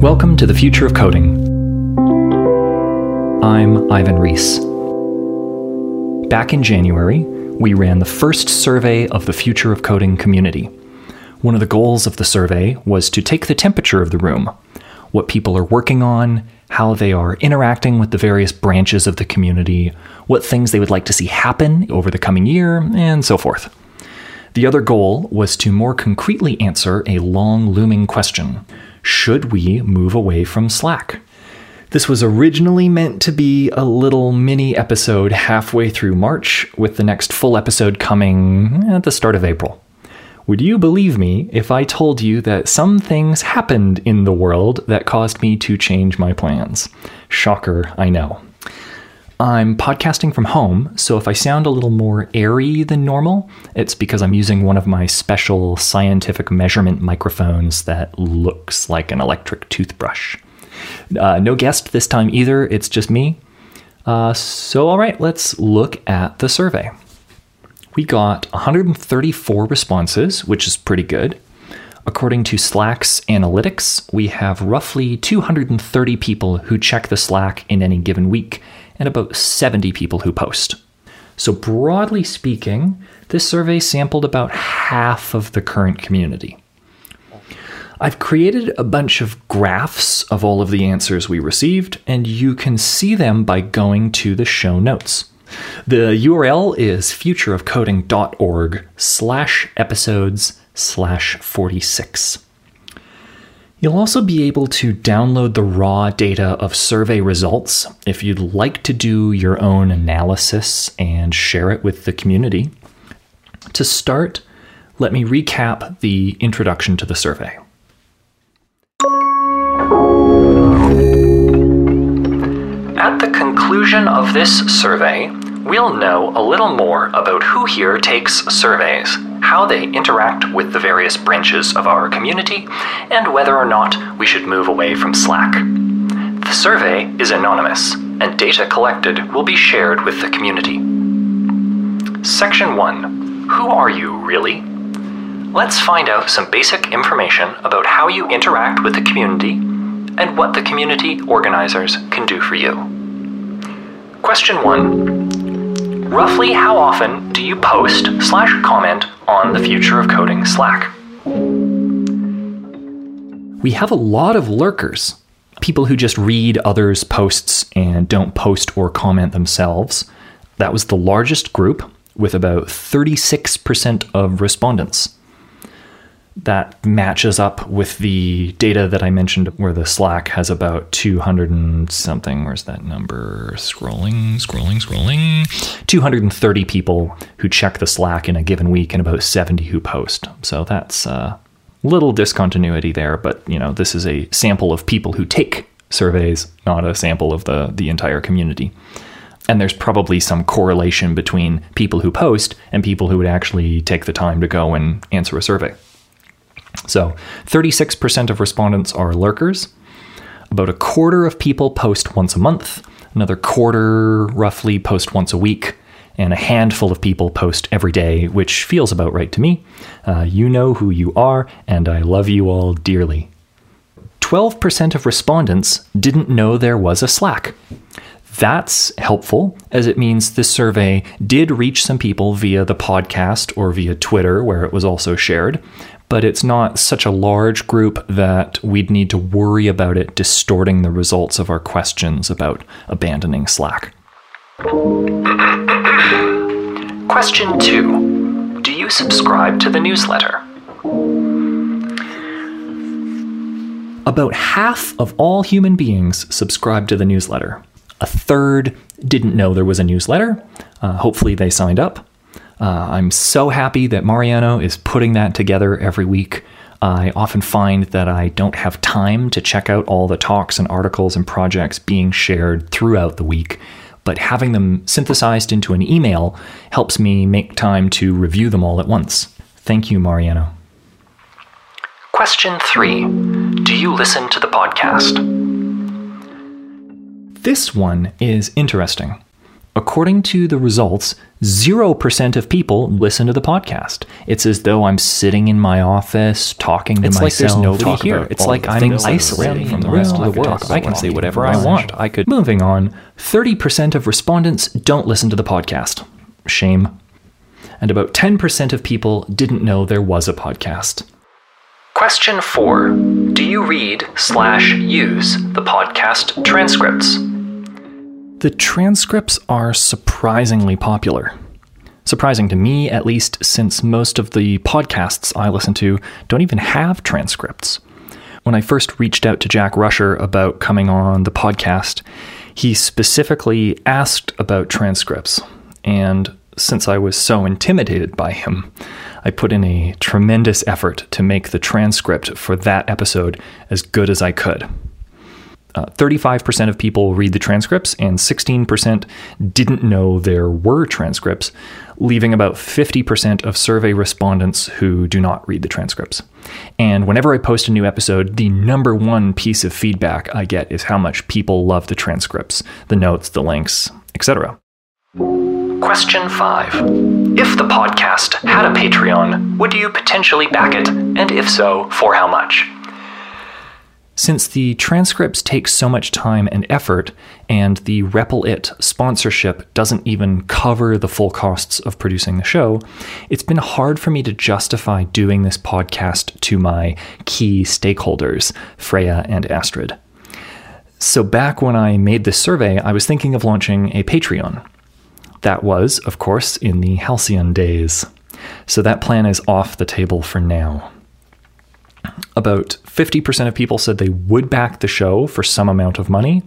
Welcome to the Future of Coding. I'm Ivan Reese. Back in January, we ran the first survey of the Future of Coding community. One of the goals of the survey was to take the temperature of the room, what people are working on, how they are interacting with the various branches of the community, what things they would like to see happen over the coming year, and so forth. The other goal was to more concretely answer a long looming question Should we move away from Slack? This was originally meant to be a little mini episode halfway through March, with the next full episode coming at the start of April. Would you believe me if I told you that some things happened in the world that caused me to change my plans? Shocker, I know. I'm podcasting from home, so if I sound a little more airy than normal, it's because I'm using one of my special scientific measurement microphones that looks like an electric toothbrush. Uh, no guest this time either, it's just me. Uh, so, all right, let's look at the survey we got 134 responses, which is pretty good. According to Slack's analytics, we have roughly 230 people who check the Slack in any given week and about 70 people who post. So, broadly speaking, this survey sampled about half of the current community. I've created a bunch of graphs of all of the answers we received, and you can see them by going to the show notes. The URL is futureofcoding.org slash episodes slash 46. You'll also be able to download the raw data of survey results if you'd like to do your own analysis and share it with the community. To start, let me recap the introduction to the survey. At the conclusion of this survey, we'll know a little more about who here takes surveys, how they interact with the various branches of our community, and whether or not we should move away from Slack. The survey is anonymous, and data collected will be shared with the community. Section 1 Who are you, really? Let's find out some basic information about how you interact with the community and what the community organizers can do for you. Question 1. Roughly how often do you post slash comment on the Future of Coding Slack? We have a lot of lurkers, people who just read others' posts and don't post or comment themselves. That was the largest group, with about 36% of respondents that matches up with the data that I mentioned where the Slack has about 200 and something. Where's that number? Scrolling, scrolling, scrolling. 230 people who check the Slack in a given week and about 70 who post. So that's a little discontinuity there, but you know, this is a sample of people who take surveys, not a sample of the, the entire community. And there's probably some correlation between people who post and people who would actually take the time to go and answer a survey. So 36% of respondents are lurkers. About a quarter of people post once a month. Another quarter, roughly, post once a week. And a handful of people post every day, which feels about right to me. Uh, you know who you are, and I love you all dearly. 12% of respondents didn't know there was a Slack. That's helpful, as it means this survey did reach some people via the podcast or via Twitter, where it was also shared, but it's not such a large group that we'd need to worry about it distorting the results of our questions about abandoning Slack. Question 2 Do you subscribe to the newsletter? About half of all human beings subscribe to the newsletter. A third didn't know there was a newsletter. Uh, hopefully, they signed up. Uh, I'm so happy that Mariano is putting that together every week. I often find that I don't have time to check out all the talks and articles and projects being shared throughout the week, but having them synthesized into an email helps me make time to review them all at once. Thank you, Mariano. Question 3 Do you listen to the podcast? This one is interesting. According to the results, 0% of people listen to the podcast. It's as though I'm sitting in my office talking to It's like myself. there's nobody Talk here. It's like I'm things that are isolated from the rest of the world. I can say whatever I want. I could. Moving on, 30% of respondents don't listen to the podcast. Shame. And about 10% of people didn't know there was a podcast. Question four Do you read slash use the podcast transcripts? The transcripts are surprisingly popular. Surprising to me, at least, since most of the podcasts I listen to don't even have transcripts. When I first reached out to Jack Rusher about coming on the podcast, he specifically asked about transcripts. And since I was so intimidated by him, I put in a tremendous effort to make the transcript for that episode as good as I could. Uh, 35% of people read the transcripts, and 16% didn't know there were transcripts, leaving about 50% of survey respondents who do not read the transcripts. And whenever I post a new episode, the number one piece of feedback I get is how much people love the transcripts, the notes, the links, etc. Question 5. If the podcast had a Patreon, would you potentially back it? And if so, for how much? Since the transcripts take so much time and effort, and the Repl.it sponsorship doesn't even cover the full costs of producing the show, it's been hard for me to justify doing this podcast to my key stakeholders, Freya and Astrid. So, back when I made this survey, I was thinking of launching a Patreon. That was, of course, in the Halcyon days. So, that plan is off the table for now about 50% of people said they would back the show for some amount of money.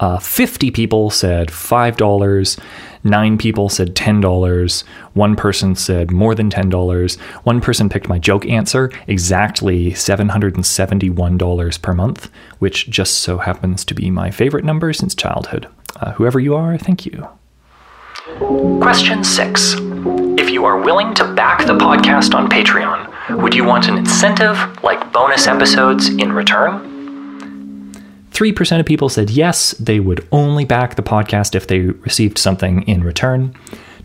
Uh, 50 people said $5. Nine people said $10. One person said more than $10. One person picked my joke answer, exactly $771 per month, which just so happens to be my favorite number since childhood. Uh, whoever you are, thank you. Question 6. Are willing to back the podcast on Patreon, would you want an incentive, like bonus episodes, in return? 3% of people said yes, they would only back the podcast if they received something in return.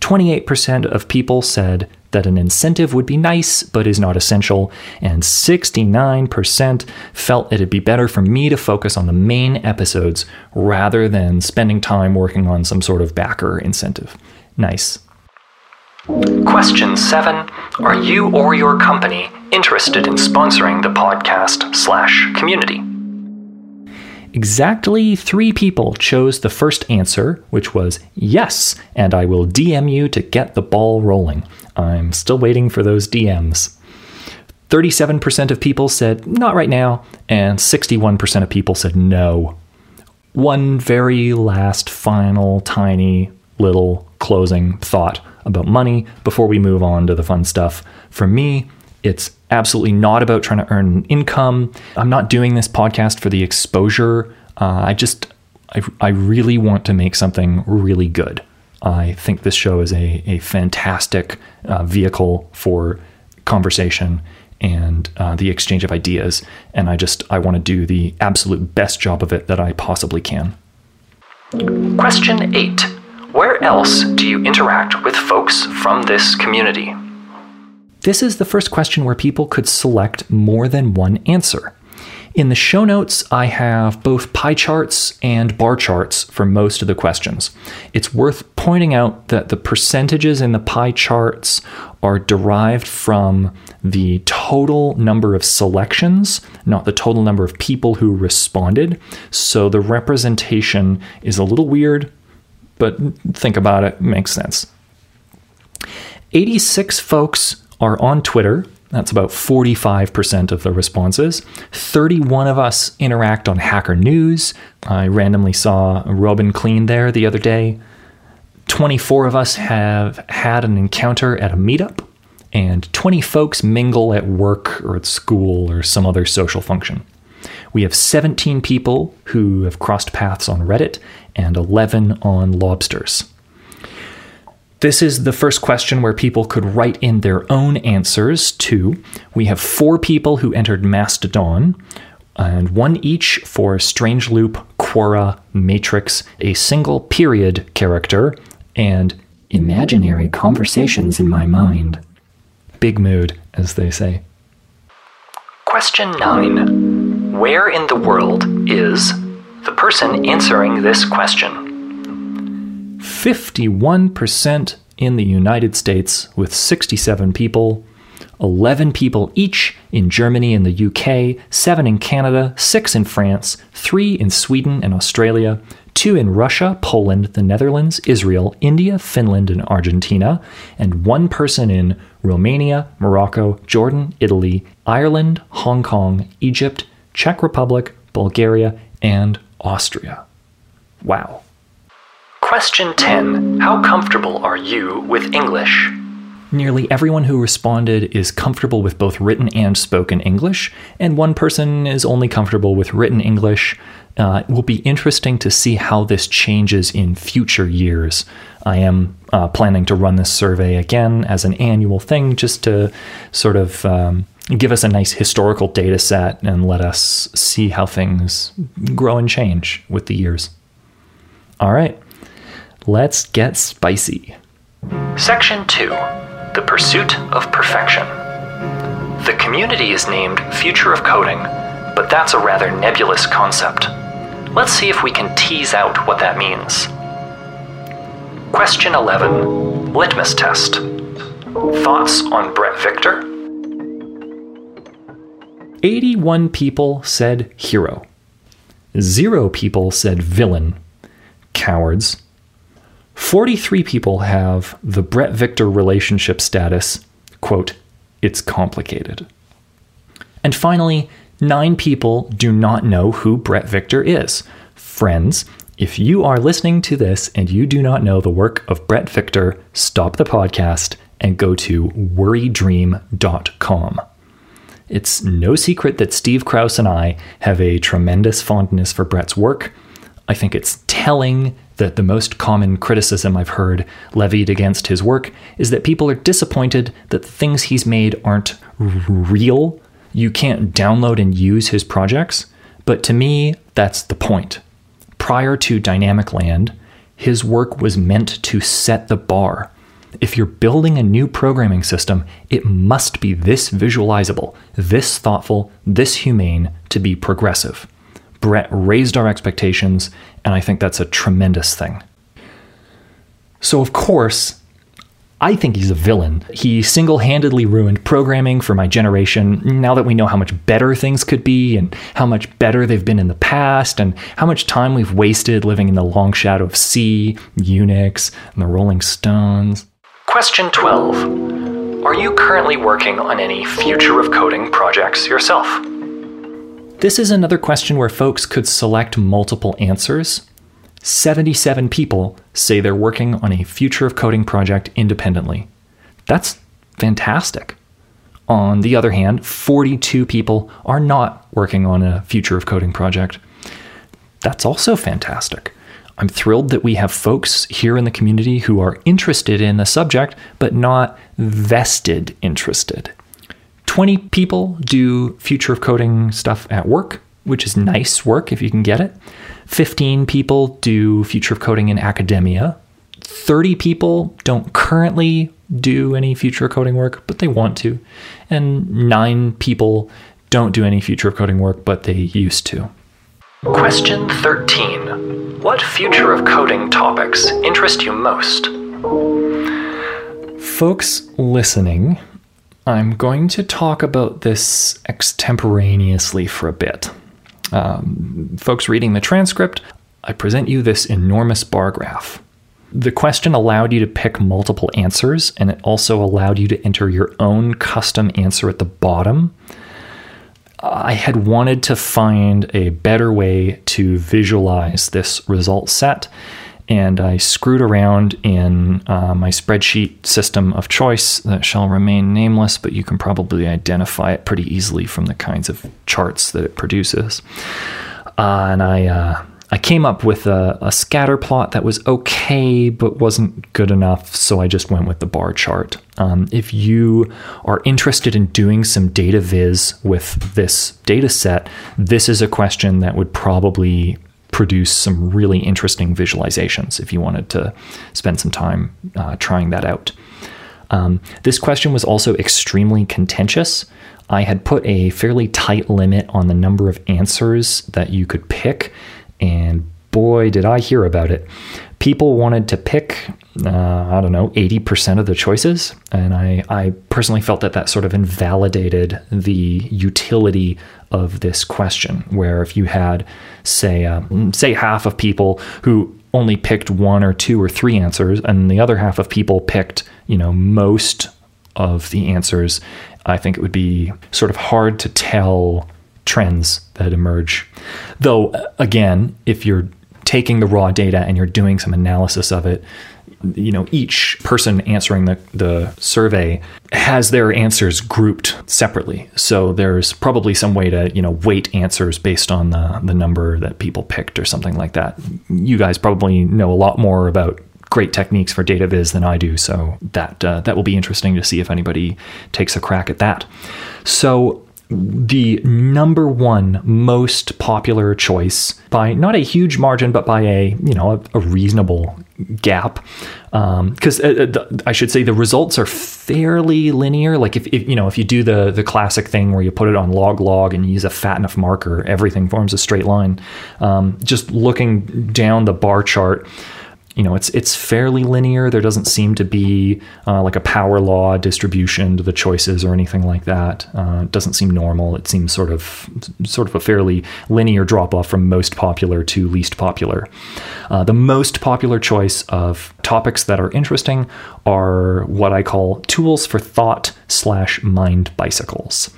28% of people said that an incentive would be nice but is not essential, and 69% felt it'd be better for me to focus on the main episodes rather than spending time working on some sort of backer incentive. Nice. Question 7 Are you or your company interested in sponsoring the podcast slash community? Exactly three people chose the first answer, which was yes, and I will DM you to get the ball rolling. I'm still waiting for those DMs. 37% of people said not right now, and 61% of people said no. One very last, final, tiny, little closing thought about money before we move on to the fun stuff. For me, it's absolutely not about trying to earn an income. I'm not doing this podcast for the exposure. Uh, I just, I, I really want to make something really good. I think this show is a, a fantastic uh, vehicle for conversation and uh, the exchange of ideas. And I just, I want to do the absolute best job of it that I possibly can. Question eight Where else do you interact with folks from this community? This is the first question where people could select more than one answer. In the show notes, I have both pie charts and bar charts for most of the questions. It's worth pointing out that the percentages in the pie charts are derived from the total number of selections, not the total number of people who responded. So the representation is a little weird, but think about it, makes sense. 86 folks are on Twitter. That's about 45% of the responses. 31 of us interact on Hacker News. I randomly saw Robin Clean there the other day. 24 of us have had an encounter at a meetup, and 20 folks mingle at work or at school or some other social function. We have 17 people who have crossed paths on Reddit and 11 on Lobsters. This is the first question where people could write in their own answers to. We have four people who entered Mastodon, and one each for Strange Loop, Quora, Matrix, a single period character, and imaginary conversations in my mind. Big mood, as they say. Question 9. Where in the world is the person answering this question? 51% in the United States, with 67 people, 11 people each in Germany and the UK, 7 in Canada, 6 in France, 3 in Sweden and Australia, 2 in Russia, Poland, the Netherlands, Israel, India, Finland, and Argentina, and 1 person in Romania, Morocco, Jordan, Italy, Ireland, Hong Kong, Egypt, Czech Republic, Bulgaria, and Austria. Wow. Question 10 How comfortable are you with English? Nearly everyone who responded is comfortable with both written and spoken English, and one person is only comfortable with written English. Uh, it will be interesting to see how this changes in future years. I am uh, planning to run this survey again as an annual thing just to sort of um, give us a nice historical data set and let us see how things grow and change with the years. All right. Let's get spicy. Section 2 The Pursuit of Perfection. The community is named Future of Coding, but that's a rather nebulous concept. Let's see if we can tease out what that means. Question 11 Litmus Test. Thoughts on Bret Victor? 81 people said hero. Zero people said villain. Cowards. 43 people have the Bret Victor relationship status, quote, it's complicated. And finally, nine people do not know who Bret Victor is. Friends, if you are listening to this and you do not know the work of Bret Victor, stop the podcast and go to worrydream.com. It's no secret that Steve Krouse and I have a tremendous fondness for Bret's work. I think it's telling that the most common criticism I've heard levied against his work is that people are disappointed that the things he's made aren't real. You can't download and use his projects. But to me, that's the point. Prior to Dynamicland, his work was meant to set the bar. If you're building a new programming system, it must be this visualizable, this thoughtful, this humane to be progressive. Bret raised our expectations, and I think that's a tremendous thing. So, of course, I think he's a villain. He single handedly ruined programming for my generation now that we know how much better things could be and how much better they've been in the past and how much time we've wasted living in the long shadow of C, Unix, and the Rolling Stones. Question 12 Are you currently working on any future of coding projects yourself? This is another question where folks could select multiple answers. 77 people say they're working on a future of coding project independently. That's fantastic. On the other hand, 42 people are not working on a future of coding project. That's also fantastic. I'm thrilled that we have folks here in the community who are interested in the subject, but not vested interested. 20 people do future of coding stuff at work, which is nice work if you can get it. 15 people do future of coding in academia. 30 people don't currently do any future of coding work, but they want to. And 9 people don't do any future of coding work, but they used to. Question 13 What future of coding topics interest you most? Folks listening I'm going to talk about this extemporaneously for a bit. Um, folks reading the transcript, I present you this enormous bar graph. The question allowed you to pick multiple answers, and it also allowed you to enter your own custom answer at the bottom. I had wanted to find a better way to visualize this result set, and I screwed around in uh, my spreadsheet system of choice that shall remain nameless, but you can probably identify it pretty easily from the kinds of charts that it produces. Uh, and I, uh, I came up with a, a, scatter plot that was okay, but wasn't good enough, so I just went with the bar chart. Um, if you are interested in doing some data viz with this data set, this is a question that would probably produce some really interesting visualizations if you wanted to spend some time uh, trying that out. Um, this question was also extremely contentious. I had put a fairly tight limit on the number of answers that you could pick, and boy, did I hear about it. People wanted to pick, uh, I don't know, 80% of the choices. And I, I personally felt that that sort of invalidated the utility of this question, where if you had, say, uh, say half of people who only picked one or two or three answers, and the other half of people picked, you know, most of the answers, I think it would be sort of hard to tell trends that emerge. Though, again, if you're taking the raw data and you're doing some analysis of it, you know, each person answering the, the survey has their answers grouped separately. So there's probably some way to, you know, weight answers based on the, the number that people picked or something like that. You guys probably know a lot more about great techniques for data viz than I do. So that uh, that will be interesting to see if anybody takes a crack at that. So the number one most popular choice by not a huge margin, but by a you know a, a reasonable gap. Because um, uh, I should say the results are fairly linear. Like if, if, you know if you do the the classic thing where you put it on log log and you use a fat enough marker, everything forms a straight line. Um, just looking down the bar chart you know it's it's fairly linear. There doesn't seem to be uh, like a power law distribution to the choices or anything like that. Uh, it doesn't seem normal. It seems sort of sort of a fairly linear drop off from most popular to least popular. Uh, the most popular choice of topics that are interesting are what I call tools for thought slash mind bicycles.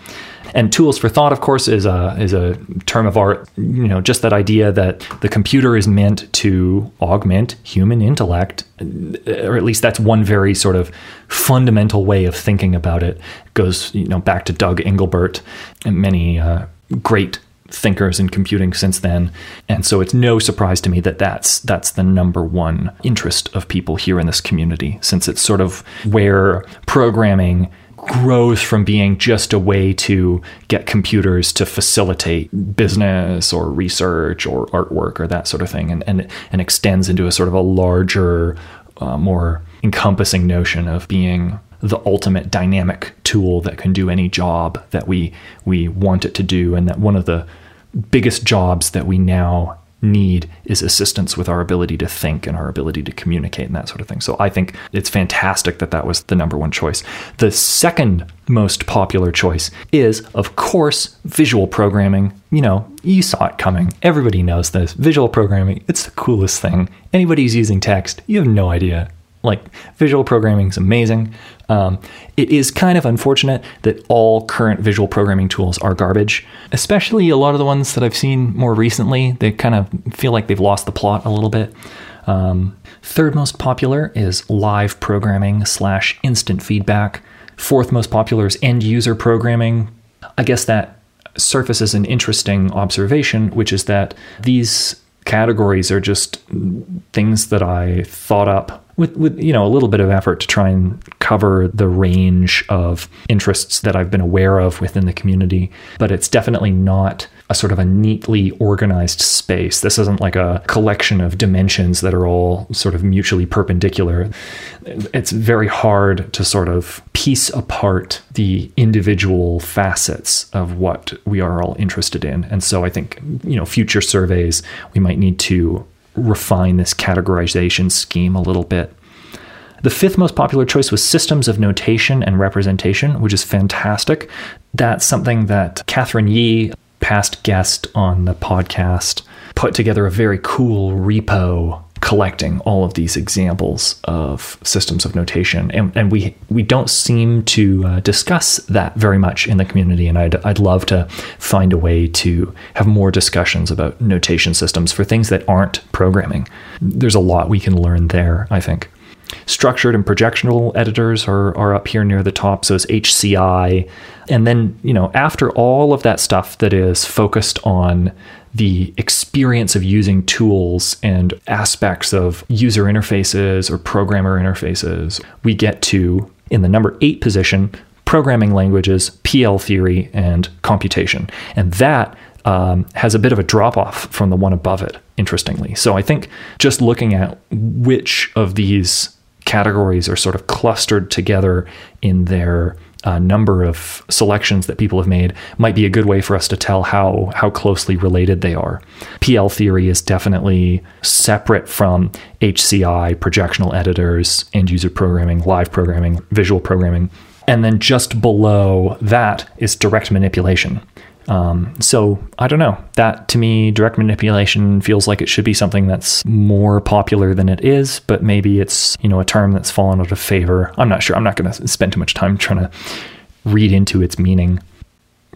And tools for thought, of course, is a is a term of art. You know, just that idea that the computer is meant to augment human intellect, or at least that's one very sort of fundamental way of thinking about it. it goes you know back to Doug Engelbart and many uh, great thinkers in computing since then. And so it's no surprise to me that that's that's the number one interest of people here in this community since it's sort of where programming grows from being just a way to get computers to facilitate business or research or artwork or that sort of thing. And, and, and extends into a sort of a larger, uh, more encompassing notion of being the ultimate dynamic tool that can do any job that we we want it to do. And that one of the biggest jobs that we now need is assistance with our ability to think and our ability to communicate and that sort of thing. So I think it's fantastic that that was the number one choice. The second most popular choice is, of course, visual programming. You know, you saw it coming. Everybody knows this. Visual programming, it's the coolest thing. Anybody who's using text, you have no idea like visual programming is amazing. Um, it is kind of unfortunate that all current visual programming tools are garbage, especially a lot of the ones that I've seen more recently. They kind of feel like they've lost the plot a little bit. Um, third most popular is live programming slash instant feedback. Fourth most popular is end user programming. I guess that surfaces an interesting observation, which is that these categories are just things that I thought up with with you know a little bit of effort to try and cover the range of interests that I've been aware of within the community, but it's definitely not a sort of a neatly organized space. This isn't like a collection of dimensions that are all sort of mutually perpendicular. It's very hard to sort of piece apart the individual facets of what we are all interested in. And so I think, you know, future surveys, we might need to refine this categorization scheme a little bit. The fifth most popular choice was systems of notation and representation, which is fantastic. That's something that Katherine Ye, past guest on the podcast, put together a very cool repo collecting all of these examples of systems of notation. And, and we we don't seem to uh, discuss that very much in the community. And I'd, I'd love to find a way to have more discussions about notation systems for things that aren't programming. There's a lot we can learn there I think structured and projectional editors are, are up here near the top so it's HCI and then you know after all of that stuff that is focused on the experience of using tools and aspects of user interfaces or programmer interfaces, we get to, in the number eight position, programming languages, PL theory, and computation. And that um, has a bit of a drop off from the one above it, interestingly. So I think just looking at which of these categories are sort of clustered together in their uh, number of selections that people have made might be a good way for us to tell how how closely related they are. PL theory is definitely separate from HCI, projectional editors, end user programming, live programming, visual programming. And then just below that is direct manipulation. Um, so I don't know. That to me, direct manipulation feels like it should be something that's more popular than it is, but maybe it's you know a term that's fallen out of favor. I'm not sure. I'm not going to spend too much time trying to read into its meaning.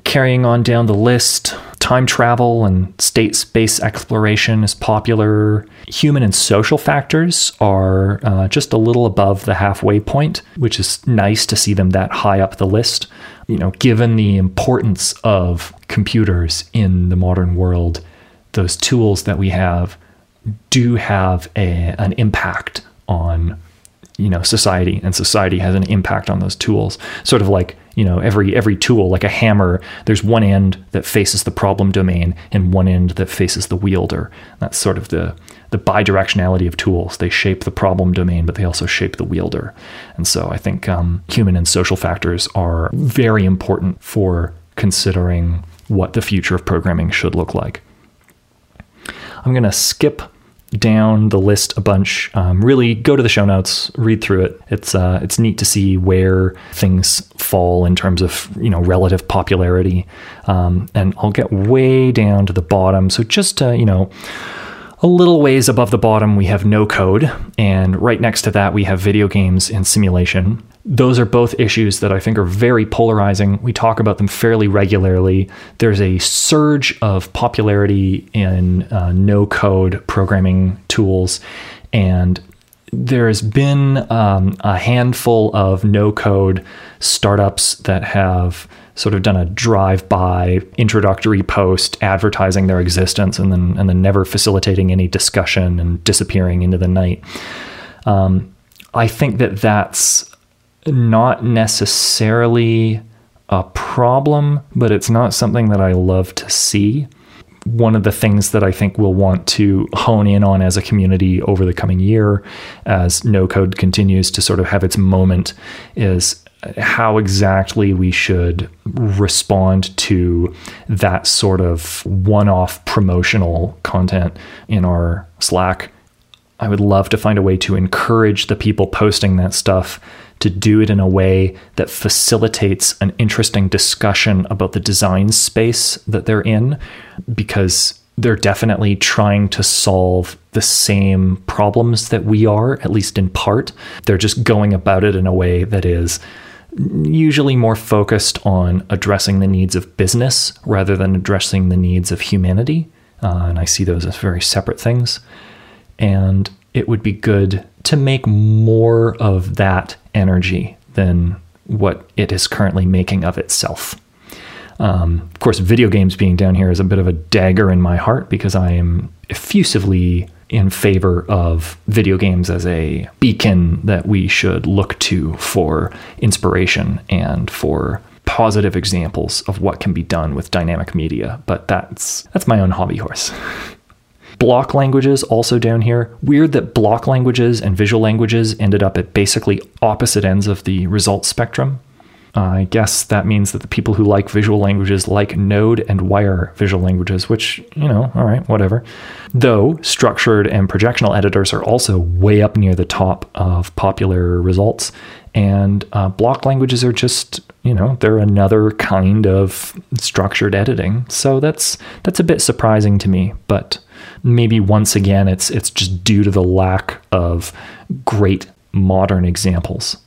Carrying on down the list, time travel and state space exploration is popular. Human and social factors are uh, just a little above the halfway point, which is nice to see them that high up the list. You know, given the importance of computers in the modern world, those tools that we have do have a, an impact on you know society and society has an impact on those tools. Sort of like you know every every tool like a hammer there's one end that faces the problem domain and one end that faces the wielder. That's sort of the the bidirectionality of tools they shape the problem domain but they also shape the wielder and so i think um, human and social factors are very important for considering what the future of programming should look like. I'm going to skip down the list a bunch. Um, really, go to the show notes, read through it. It's uh, it's neat to see where things fall in terms of you know relative popularity. Um, and I'll get way down to the bottom. So just uh, you know. A little ways above the bottom, we have no code, and right next to that, we have video games and simulation those are both issues that I think are very polarizing. We talk about them fairly regularly. There's a surge of popularity in uh, no code programming tools, and there's been um, a handful of no code startups that have sort of done a drive-by introductory post advertising their existence and then and then never facilitating any discussion and disappearing into the night. Um, I think that that's not necessarily a problem, but it's not something that I love to see. One of the things that I think we'll want to hone in on as a community over the coming year, as no code continues to sort of have its moment, is how exactly we should respond to that sort of one off promotional content in our Slack. I would love to find a way to encourage the people posting that stuff to do it in a way that facilitates an interesting discussion about the design space that they're in because they're definitely trying to solve the same problems that we are, at least in part. They're just going about it in a way that is usually more focused on addressing the needs of business rather than addressing the needs of humanity. Uh, and I see those as very separate things. And it would be good to make more of that energy than what it is currently making of itself. Um, of course, video games being down here is a bit of a dagger in my heart because I am effusively in favor of video games as a beacon that we should look to for inspiration and for positive examples of what can be done with dynamic media. But that's that's my own hobby horse. Block languages also down here. Weird that block languages and visual languages ended up at basically opposite ends of the result spectrum. I guess that means that the people who like visual languages like Node and Wire visual languages, which, you know, all right, whatever. Though structured and projectional editors are also way up near the top of popular results. And uh, block languages are just, you know, they're another kind of structured editing. So that's that's a bit surprising to me, but maybe once again it's it's just due to the lack of great modern examples.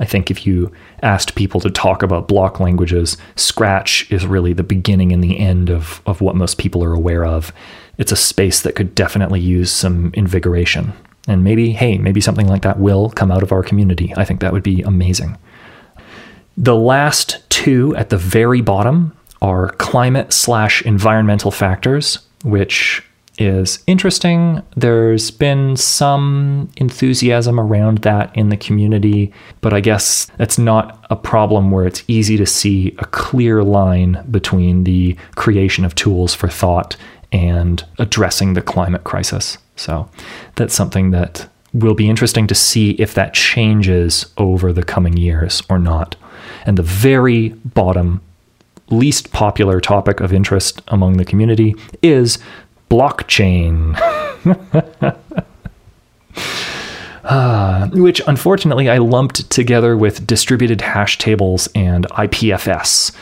I think if you asked people to talk about block languages, Scratch is really the beginning and the end of, of what most people are aware of. It's a space that could definitely use some invigoration. And maybe, hey, maybe something like that will come out of our community. I think that would be amazing. The last two at the very bottom are climate slash environmental factors, which is interesting. There's been some enthusiasm around that in the community, but I guess that's not a problem where it's easy to see a clear line between the creation of tools for thought and addressing the climate crisis. So that's something that will be interesting to see if that changes over the coming years or not. And the very bottom, least popular topic of interest among the community is blockchain. uh, which unfortunately I lumped together with distributed hash tables and IPFS.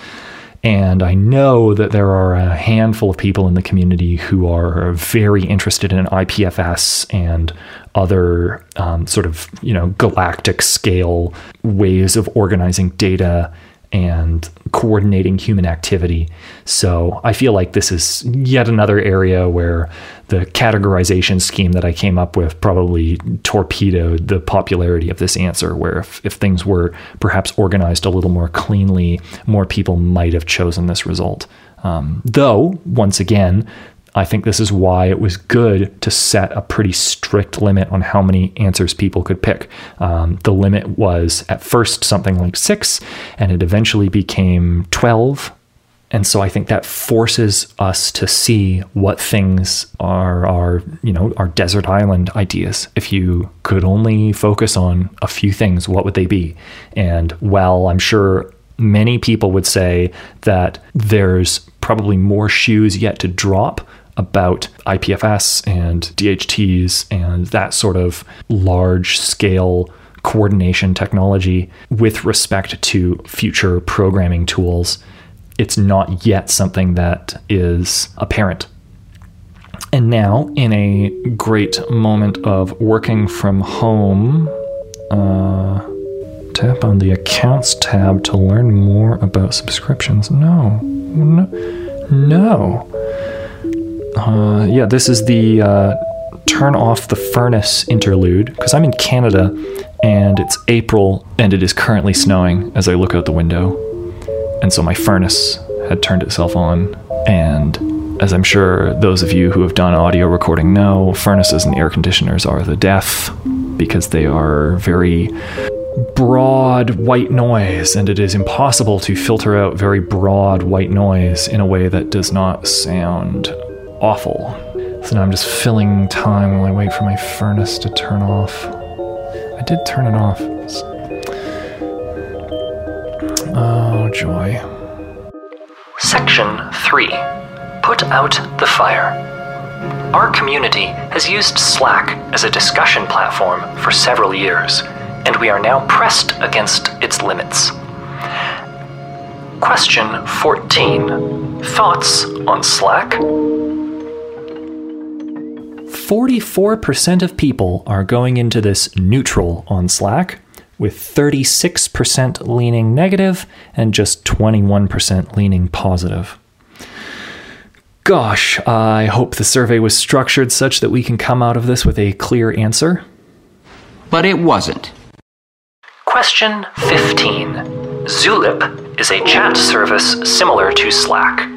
And I know that there are a handful of people in the community who are very interested in IPFS and other um, sort of, you know, galactic scale ways of organizing data and coordinating human activity. So I feel like this is yet another area where the categorization scheme that I came up with probably torpedoed the popularity of this answer. Where if, if things were perhaps organized a little more cleanly, more people might have chosen this result. Um, though, once again, I think this is why it was good to set a pretty strict limit on how many answers people could pick. Um, the limit was at first something like six, and it eventually became 12. And so I think that forces us to see what things are our, you know, our desert island ideas. If you could only focus on a few things, what would they be? And while I'm sure many people would say that there's probably more shoes yet to drop about IPFS and DHTs and that sort of large scale coordination technology with respect to future programming tools. It's not yet something that is apparent. And now, in a great moment of working from home, uh, tap on the accounts tab to learn more about subscriptions. No, no, no. Uh, yeah, this is the uh, turn off the furnace interlude because I'm in Canada and it's April and it is currently snowing as I look out the window. And so my furnace had turned itself on. And as I'm sure those of you who have done audio recording know, furnaces and air conditioners are the death because they are very broad white noise, and it is impossible to filter out very broad white noise in a way that does not sound awful. So now I'm just filling time while I wait for my furnace to turn off. I did turn it off. Oh, joy. Section 3 Put out the fire. Our community has used Slack as a discussion platform for several years, and we are now pressed against its limits. Question 14 Thoughts on Slack? 44% of people are going into this neutral on Slack, with 36% leaning negative and just 21% leaning positive. Gosh, I hope the survey was structured such that we can come out of this with a clear answer. But it wasn't. Question 15 Zulip is a chat service similar to Slack.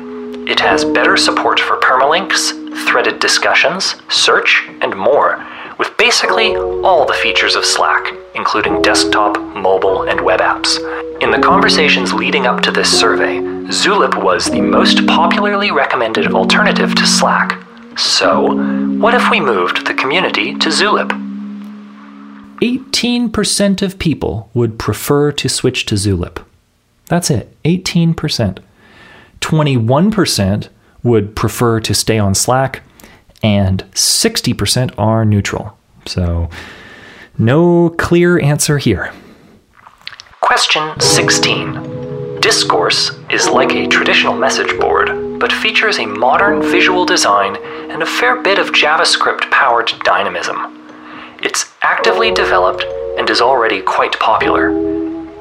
It has better support for permalinks, threaded discussions, search, and more, with basically all the features of Slack, including desktop, mobile, and web apps. In the conversations leading up to this survey, Zulip was the most popularly recommended alternative to Slack. So, what if we moved the community to Zulip? 18% of people would prefer to switch to Zulip. That's it, 18%. 21% would prefer to stay on Slack, and 60% are neutral. So, no clear answer here. Question 16. Discourse is like a traditional message board, but features a modern visual design and a fair bit of JavaScript powered dynamism. It's actively developed and is already quite popular.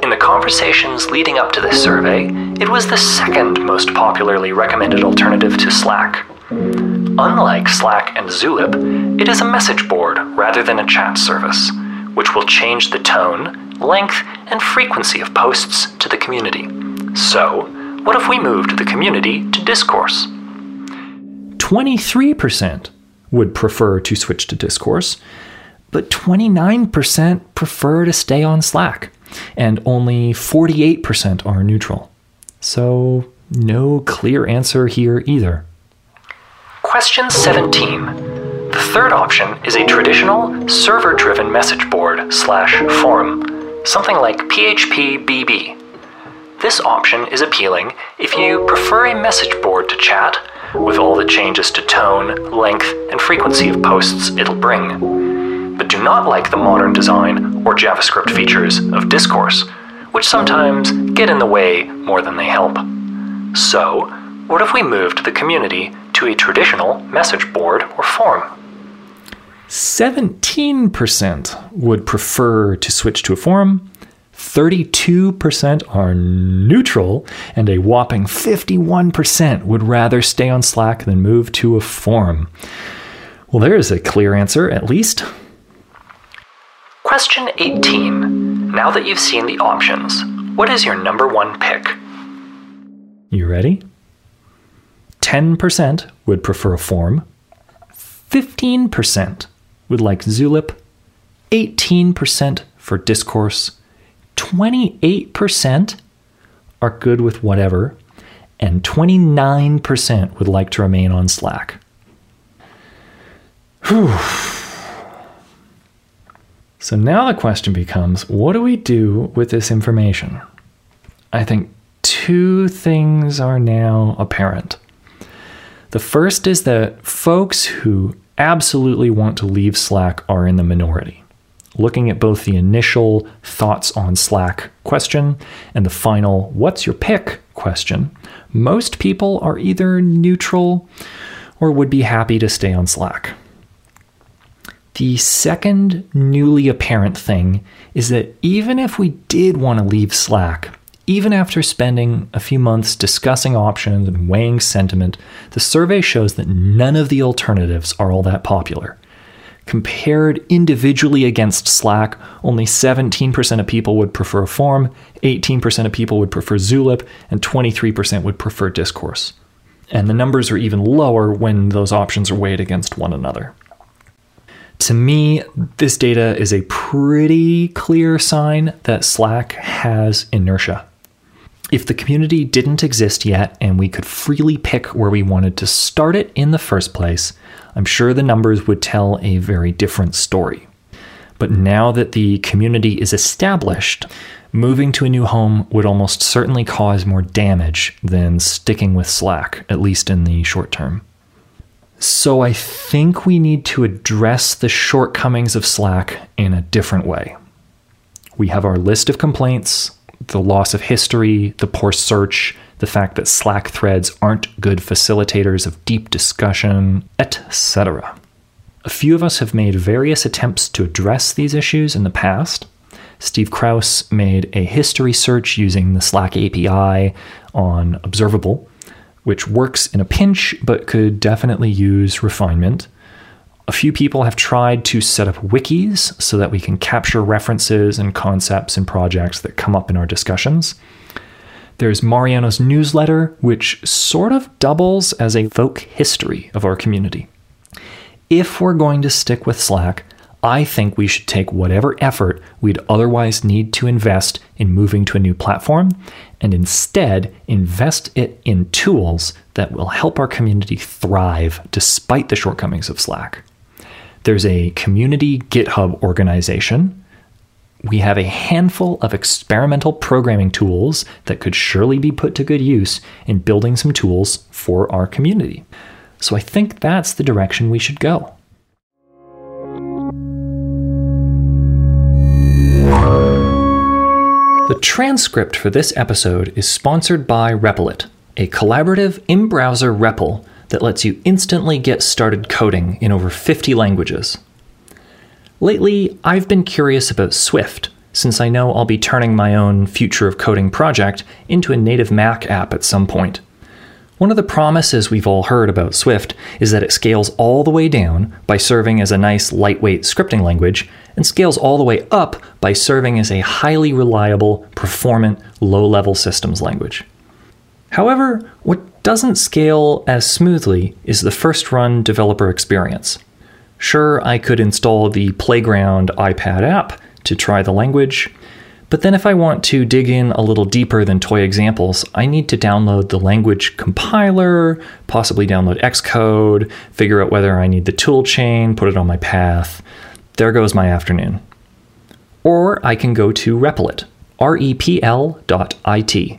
In the conversations leading up to this survey, it was the second most popularly recommended alternative to Slack. Unlike Slack and Zulip, it is a message board rather than a chat service, which will change the tone, length, and frequency of posts to the community. So, what if we moved the community to discourse? 23% would prefer to switch to Discourse, but 29% prefer to stay on Slack, and only 48% are neutral. So, no clear answer here either. Question 17. The third option is a traditional server-driven message board slash forum, something like phpBB. This option is appealing if you prefer a message board to chat, with all the changes to tone, length, and frequency of posts it'll bring, do not like the modern design or JavaScript features of Discourse, which sometimes get in the way more than they help. So, what if we moved the community to a traditional message board or forum? 17% would prefer to switch to a forum, 32% are neutral, and a whopping 51% would rather stay on Slack than move to a forum. Well, there is a clear answer, at least. Question 18. Now that you've seen the options, what is your number one pick? You ready? 10% would prefer a form, 15% would like Zulip, 18% for discourse, 28% are good with whatever, and 29% would like to remain on Slack. Whew. So now the question becomes what do we do with this information? I think two things are now apparent. The first is that folks who absolutely want to leave Slack are in the minority. Looking at both the initial thoughts on Slack question and the final what's your pick question, most people are either neutral or would be happy to stay on Slack. The second newly apparent thing is that even if we did want to leave Slack, even after spending a few months discussing options and weighing sentiment, the survey shows that none of the alternatives are all that popular. Compared individually against Slack, only 17% of people would prefer a forum, 18% of people would prefer Zulip, and 23% would prefer Discourse. And the numbers are even lower when those options are weighed against one another. To me, this data is a pretty clear sign that Slack has inertia. If the community didn't exist yet and we could freely pick where we wanted to start it in the first place, I'm sure the numbers would tell a very different story. But now that the community is established, moving to a new home would almost certainly cause more damage than sticking with Slack, at least in the short term. So I think we need to address the shortcomings of Slack in a different way. We have our list of complaints, the loss of history, the poor search, the fact that Slack threads aren't good facilitators of deep discussion, etc. A few of us have made various attempts to address these issues in the past. Steve Krouse made a history search using the Slack API on Observable, which works in a pinch but could definitely use refinement. A few people have tried to set up wikis so that we can capture references and concepts and projects that come up in our discussions. There's Mariano's newsletter, which sort of doubles as a folk history of our community. If we're going to stick with Slack, I think we should take whatever effort we'd otherwise need to invest in moving to a new platform and instead invest it in tools that will help our community thrive despite the shortcomings of Slack. There's a community GitHub organization we have a handful of experimental programming tools that could surely be put to good use in building some tools for our community. So I think that's the direction we should go. The transcript for this episode is sponsored by Repl.it, a collaborative in browser REPL that lets you instantly get started coding in over 50 languages. Lately, I've been curious about Swift, since I know I'll be turning my own Future of Coding project into a native Mac app at some point. One of the promises we've all heard about Swift is that it scales all the way down by serving as a nice lightweight scripting language, and scales all the way up by serving as a highly reliable, performant, low level systems language. However, what doesn't scale as smoothly is the first run developer experience. Sure, I could install the Playground iPad app to try the language, but then if I want to dig in a little deeper than toy examples, I need to download the language compiler, possibly download Xcode, figure out whether I need the toolchain, put it on my path. There goes my afternoon. Or I can go to Repl.it, R-E-P-L dot I-T.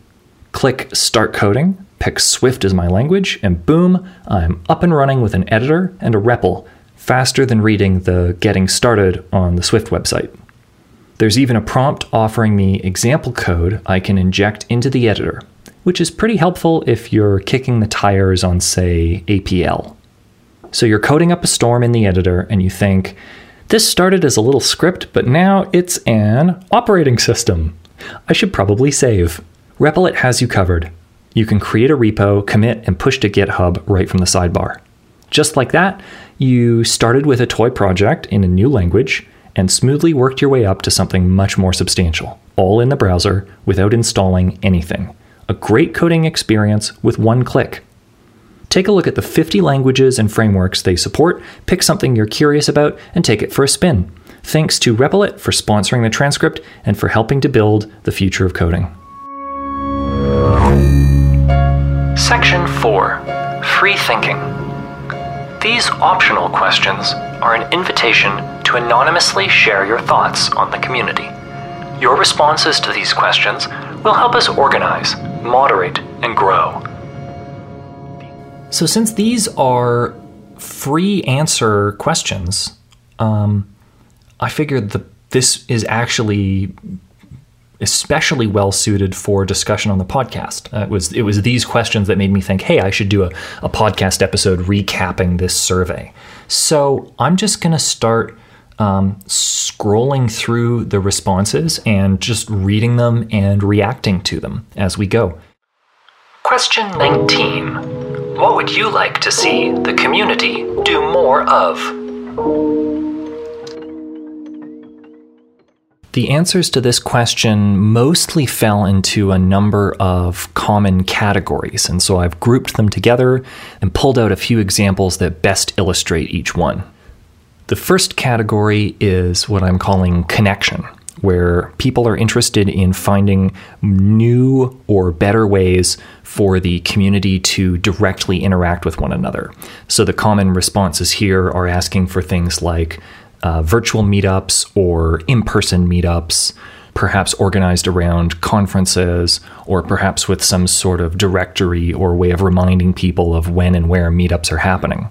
Click Start Coding, pick Swift as my language, and boom, I'm up and running with an editor and a REPL, faster than reading the Getting Started on the Swift website. There's even a prompt offering me example code I can inject into the editor, which is pretty helpful if you're kicking the tires on, say, APL. So you're coding up a storm in the editor and you think, this started as a little script, but now it's an operating system. I should probably save. Repl.it has you covered. You can create a repo, commit, and push to GitHub right from the sidebar. Just like that, you started with a toy project in a new language and smoothly worked your way up to something much more substantial, all in the browser without installing anything. A great coding experience with one click. Take a look at the 50 languages and frameworks they support, pick something you're curious about, and take it for a spin. Thanks to Repl.it for sponsoring the transcript and for helping to build the future of coding. Section 4 Free Thinking. These optional questions are an invitation to anonymously share your thoughts on the community. Your responses to these questions will help us organize, moderate, and grow. So, since these are free answer questions, um, I figured that this is actually especially well suited for discussion on the podcast. Uh, it was it was these questions that made me think, hey, I should do a, a podcast episode recapping this survey. So I'm just going to start um, scrolling through the responses and just reading them and reacting to them as we go. Question 19 What would you like to see the community do more of? The answers to this question mostly fell into a number of common categories, and so I've grouped them together and pulled out a few examples that best illustrate each one. The first category is what I'm calling connection, where people are interested in finding new or better ways for the community to directly interact with one another. So the common responses here are asking for things like uh, virtual meetups or in person meetups, perhaps organized around conferences, or perhaps with some sort of directory or way of reminding people of when and where meetups are happening.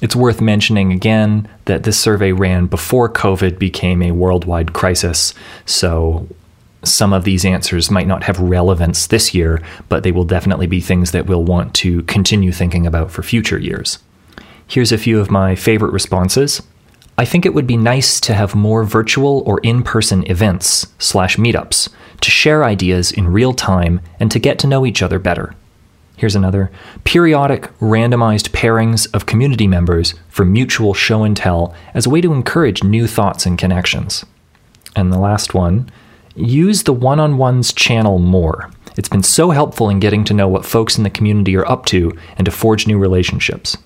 It's worth mentioning again that this survey ran before COVID became a worldwide crisis, so some of these answers might not have relevance this year, but they will definitely be things that we'll want to continue thinking about for future years. Here's a few of my favorite responses. I think it would be nice to have more virtual or in person events slash meetups to share ideas in real time and to get to know each other better. Here's another periodic randomized pairings of community members for mutual show and tell as a way to encourage new thoughts and connections. And the last one use the one on ones channel more. It's been so helpful in getting to know what folks in the community are up to and to forge new relationships.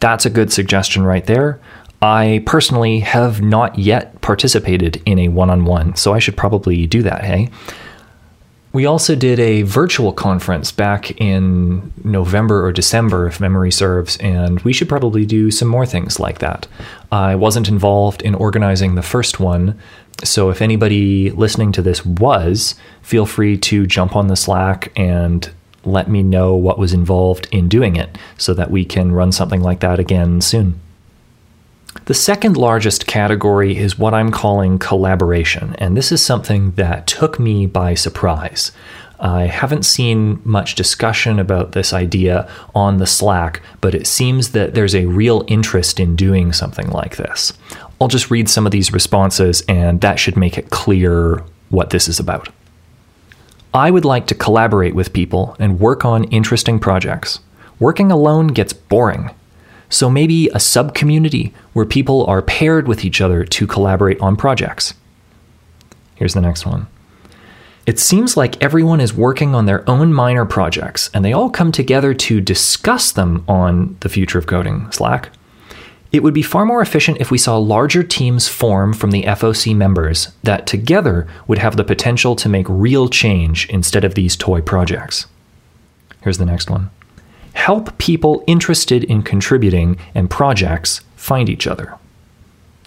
That's a good suggestion right there. I personally have not yet participated in a one on one, so I should probably do that, hey? We also did a virtual conference back in November or December, if memory serves, and we should probably do some more things like that. I wasn't involved in organizing the first one, so if anybody listening to this was, feel free to jump on the Slack and let me know what was involved in doing it so that we can run something like that again soon. The second largest category is what I'm calling collaboration, and this is something that took me by surprise. I haven't seen much discussion about this idea on the Slack, but it seems that there's a real interest in doing something like this. I'll just read some of these responses, and that should make it clear what this is about. I would like to collaborate with people and work on interesting projects. Working alone gets boring. So maybe a sub community where people are paired with each other to collaborate on projects. Here's the next one It seems like everyone is working on their own minor projects, and they all come together to discuss them on the Future of Coding Slack. It would be far more efficient if we saw larger teams form from the FOC members that together would have the potential to make real change instead of these toy projects. Here's the next one help people interested in contributing and projects find each other.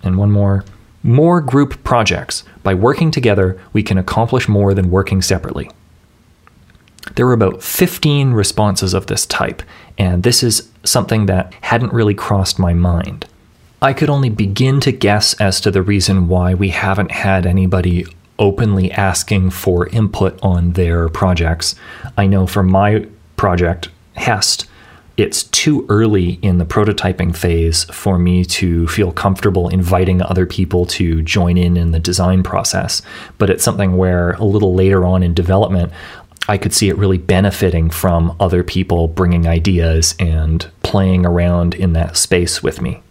And one more more group projects. By working together, we can accomplish more than working separately. There were about 15 responses of this type, and this is something that hadn't really crossed my mind. I could only begin to guess as to the reason why we haven't had anybody openly asking for input on their projects. I know for my project, Hest, it's too early in the prototyping phase for me to feel comfortable inviting other people to join in in the design process. But it's something where a little later on in development, I could see it really benefiting from other people bringing ideas and playing around in that space with me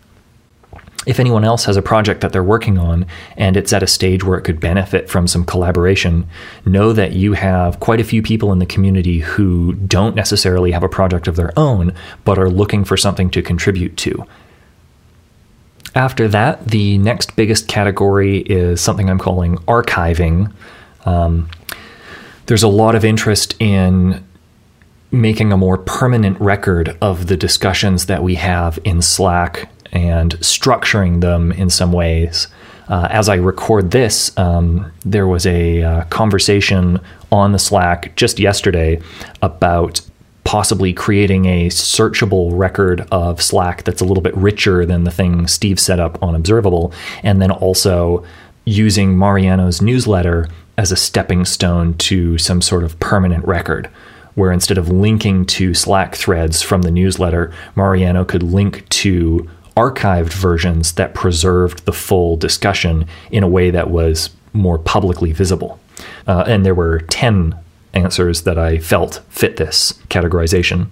if anyone else has a project that they're working on and it's at a stage where it could benefit from some collaboration, know that you have quite a few people in the community who don't necessarily have a project of their own, but are looking for something to contribute to. After that, the next biggest category is something I'm calling archiving. Um, there's a lot of interest in making a more permanent record of the discussions that we have in Slack and structuring them in some ways. Uh, as I record this, um, there was a uh, conversation on the Slack just yesterday about possibly creating a searchable record of Slack that's a little bit richer than the thing Steve set up on Observable, and then also using Mariano's newsletter as a stepping stone to some sort of permanent record where instead of linking to Slack threads from the newsletter, Mariano could link to archived versions that preserved the full discussion in a way that was more publicly visible. Uh, and there were 10 answers that I felt fit this categorization.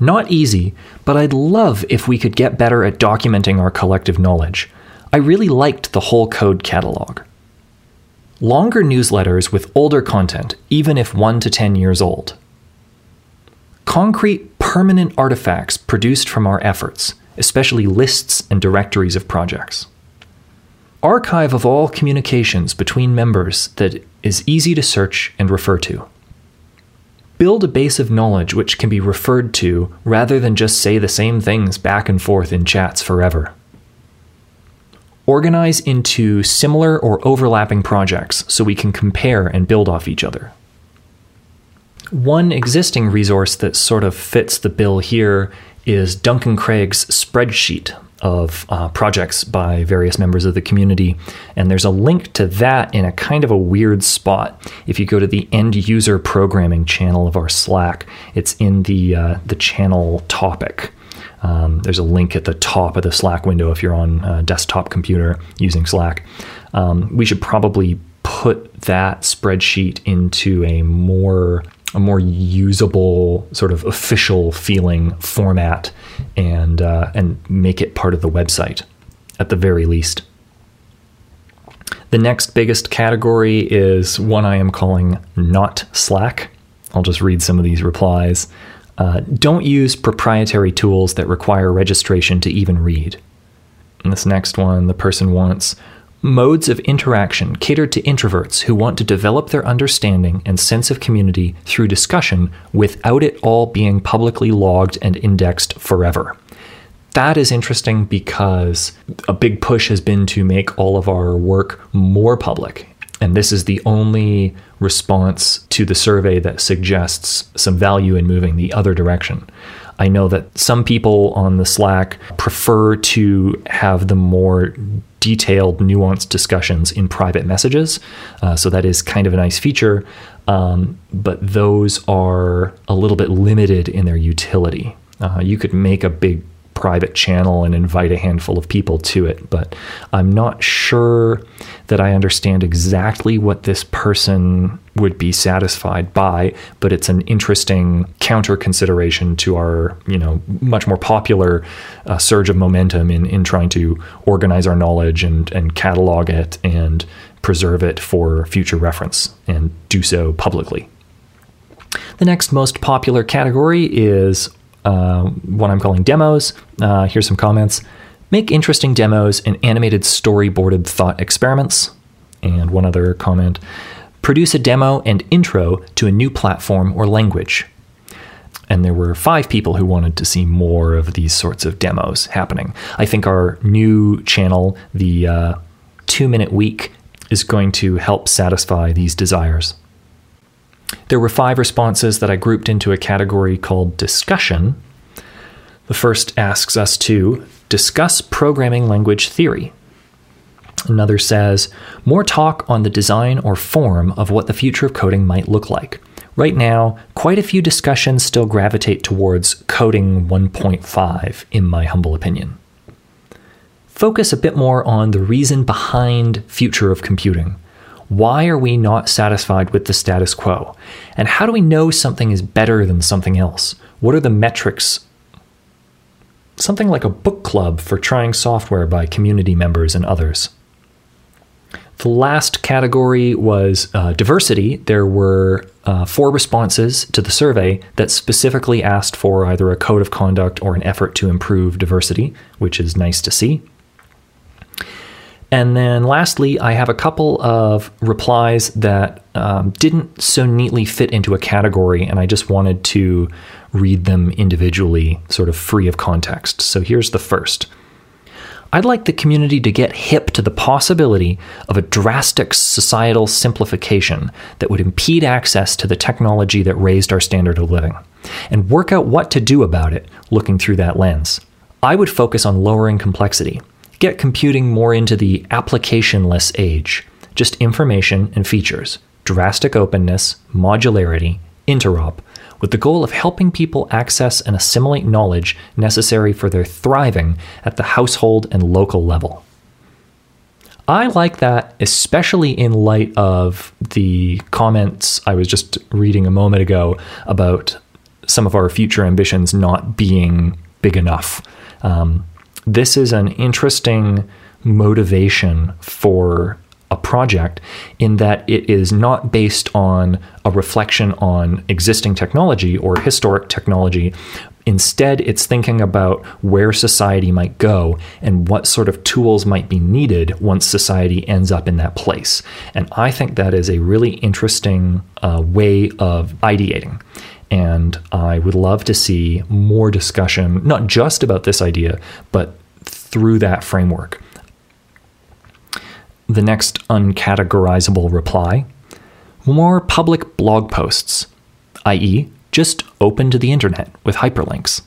Not easy, but I'd love if we could get better at documenting our collective knowledge. I really liked the whole code catalog. Longer newsletters with older content, even if 1 to 10 years old. Concrete, permanent artifacts produced from our efforts, especially lists and directories of projects. Archive of all communications between members that is easy to search and refer to. Build a base of knowledge which can be referred to rather than just say the same things back and forth in chats forever. Organize into similar or overlapping projects so we can compare and build off each other. One existing resource that sort of fits the bill here is Duncan Cragg's spreadsheet of uh, projects by various members of the community. And there's a link to that in a kind of a weird spot. If you go to the end user programming channel of our Slack, it's in the, uh, the channel topic. Um, there's a link at the top of the Slack window if you're on a desktop computer using Slack. Um, we should probably put that spreadsheet into a more a more usable, sort of official feeling format, and uh, and make it part of the website, at the very least. The next biggest category is one I am calling not Slack. I'll just read some of these replies. Uh, don't use proprietary tools that require registration to even read. And this next one, the person wants Modes of interaction catered to introverts who want to develop their understanding and sense of community through discussion without it all being publicly logged and indexed forever. That is interesting because a big push has been to make all of our work more public. And this is the only response to the survey that suggests some value in moving the other direction. I know that some people on the Slack prefer to have the more detailed, nuanced discussions in private messages. Uh, so that is kind of a nice feature, um, but those are a little bit limited in their utility. Uh, you could make a big private channel and invite a handful of people to it. But I'm not sure that I understand exactly what this person would be satisfied by, but it's an interesting counter consideration to our, you know, much more popular uh, surge of momentum in, in trying to organize our knowledge and, and catalog it and preserve it for future reference and do so publicly. The next most popular category is uh, what I'm calling demos. Uh, here's some comments. Make interesting demos and animated storyboarded thought experiments. And one other comment produce a demo and intro to a new platform or language. And there were five people who wanted to see more of these sorts of demos happening. I think our new channel, the uh, two minute week, is going to help satisfy these desires. There were five responses that I grouped into a category called discussion. The first asks us to discuss programming language theory. Another says, more talk on the design or form of what the future of coding might look like. Right now, quite a few discussions still gravitate towards coding 1.5, in my humble opinion. Focus a bit more on the reason behind future of computing. Why are we not satisfied with the status quo? And how do we know something is better than something else? What are the metrics? Something like a book club for trying software by community members and others. The last category was uh, diversity. There were uh, four responses to the survey that specifically asked for either a code of conduct or an effort to improve diversity, which is nice to see. And then lastly, I have a couple of replies that um, didn't so neatly fit into a category, and I just wanted to read them individually, sort of free of context. So here's the first. I'd like the community to get hip to the possibility of a drastic societal simplification that would impede access to the technology that raised our standard of living, and work out what to do about it looking through that lens. I would focus on lowering complexity, get computing more into the applicationless age, just information and features, drastic openness, modularity, interop, with the goal of helping people access and assimilate knowledge necessary for their thriving at the household and local level. I like that, especially in light of the comments I was just reading a moment ago about some of our future ambitions not being big enough. Um, this is an interesting motivation for a project in that it is not based on a reflection on existing technology or historic technology. Instead, it's thinking about where society might go and what sort of tools might be needed once society ends up in that place. And I think that is a really interesting uh, way of ideating. And I would love to see more discussion, not just about this idea, but through that framework the next uncategorizable reply more public blog posts, i.e., just open to the internet with hyperlinks.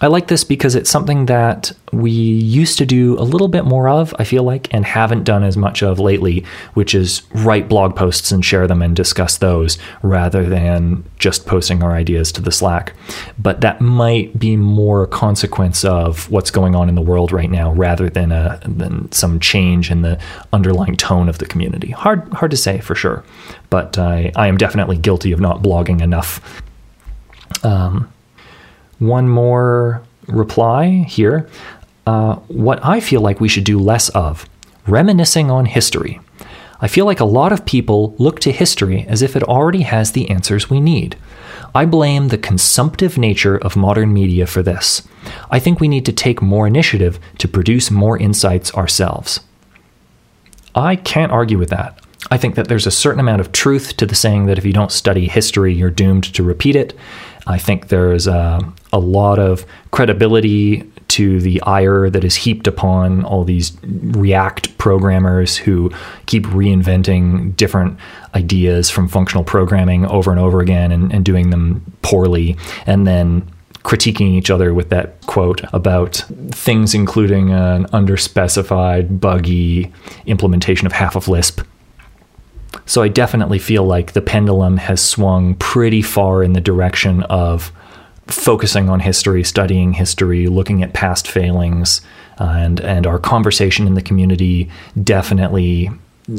I like this because it's something that we used to do a little bit more of, I feel like, and haven't done as much of lately, which is write blog posts and share them and discuss those rather than just posting our ideas to the Slack. But that might be more a consequence of what's going on in the world right now rather than a than some change in the underlying tone of the community. Hard hard to say for sure, but I, I am definitely guilty of not blogging enough. Um, one more reply here. Uh, what I feel like we should do less of reminiscing on history. I feel like a lot of people look to history as if it already has the answers we need. I blame the consumptive nature of modern media for this. I think we need to take more initiative to produce more insights ourselves. I can't argue with that. I think that there's a certain amount of truth to the saying that if you don't study history, you're doomed to repeat it. I think there's a, a lot of credibility to the ire that is heaped upon all these React programmers who keep reinventing different ideas from functional programming over and over again and, and doing them poorly, and then critiquing each other with that quote about things including an underspecified, buggy implementation of half of Lisp so I definitely feel like the pendulum has swung pretty far in the direction of focusing on history, studying history, looking at past failings, uh, and and our conversation in the community definitely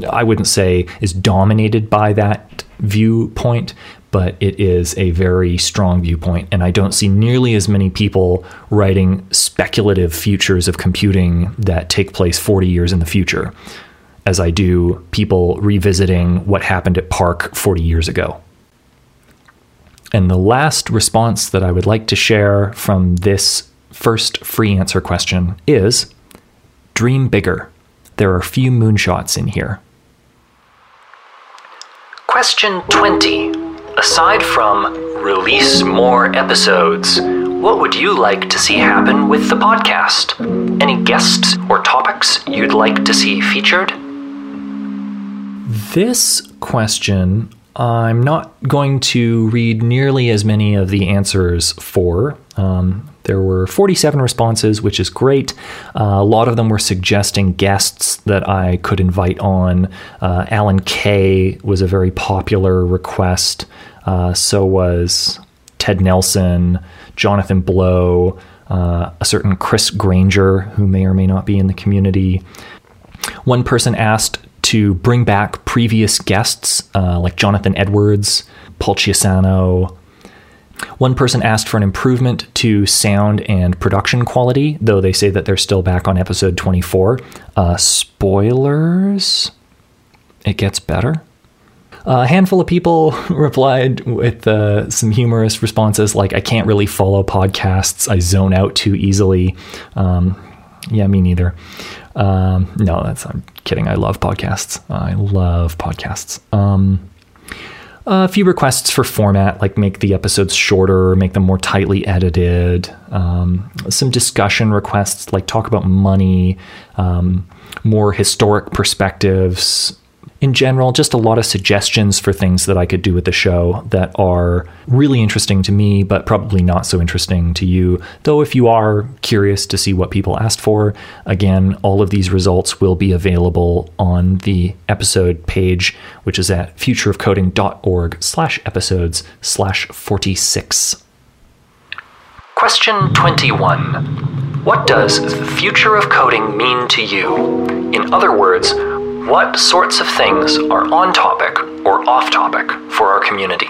I wouldn't say is dominated by that viewpoint, but it is a very strong viewpoint. And I don't see nearly as many people writing speculative futures of computing that take place 40 years in the future as I do people revisiting what happened at PARC 40 years ago. And the last response that I would like to share from this first free answer question is dream bigger. There are few moonshots in here. Question 20. Aside from release more episodes, what would you like to see happen with the podcast? Any guests or topics you'd like to see featured? This question I'm not going to read nearly as many of the answers for. Um, there were 47 responses, which is great. Uh, a lot of them were suggesting guests that I could invite on. Uh, Alan Kay was a very popular request. Uh, so was Ted Nelson, Jonathan Blow, uh, a certain Chris Granger, who may or may not be in the community. One person asked to bring back previous guests uh, like Jonathan Edwards, Paul Chiusano. One person asked for an improvement to sound and production quality, though they say that they're still back on episode 24. Uh, spoilers? It gets better. A handful of people replied with uh, some humorous responses like, I can't really follow podcasts. I zone out too easily. Um, yeah, me neither. Um, no, that's I'm kidding. I love podcasts. I love podcasts. Um, a few requests for format, like make the episodes shorter, make them more tightly edited. Um, some discussion requests, like talk about money, um, more historic perspectives, in general, just a lot of suggestions for things that I could do with the show that are really interesting to me, but probably not so interesting to you. Though, if you are curious to see what people asked for, again, all of these results will be available on the episode page, which is at futureofcoding.org slash episodes slash 46. Question 21. What does the future of coding mean to you? In other words, what sorts of things are on topic or off topic for our community?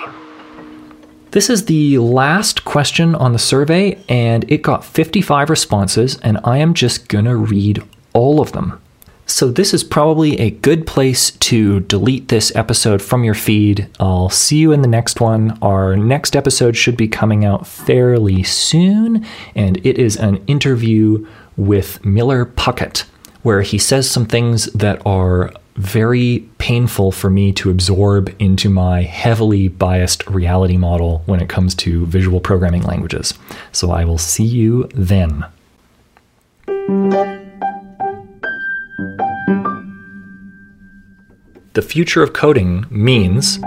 This is the last question on the survey, and it got 55 responses, and I am just to read all of them. So, this is probably a good place to delete this episode from your feed. I'll see you in the next one. Our next episode should be coming out fairly soon, and it is an interview with Miller Puckette where he says some things that are very painful for me to absorb into my heavily biased reality model when it comes to visual programming languages. So I will see you then. The future of coding means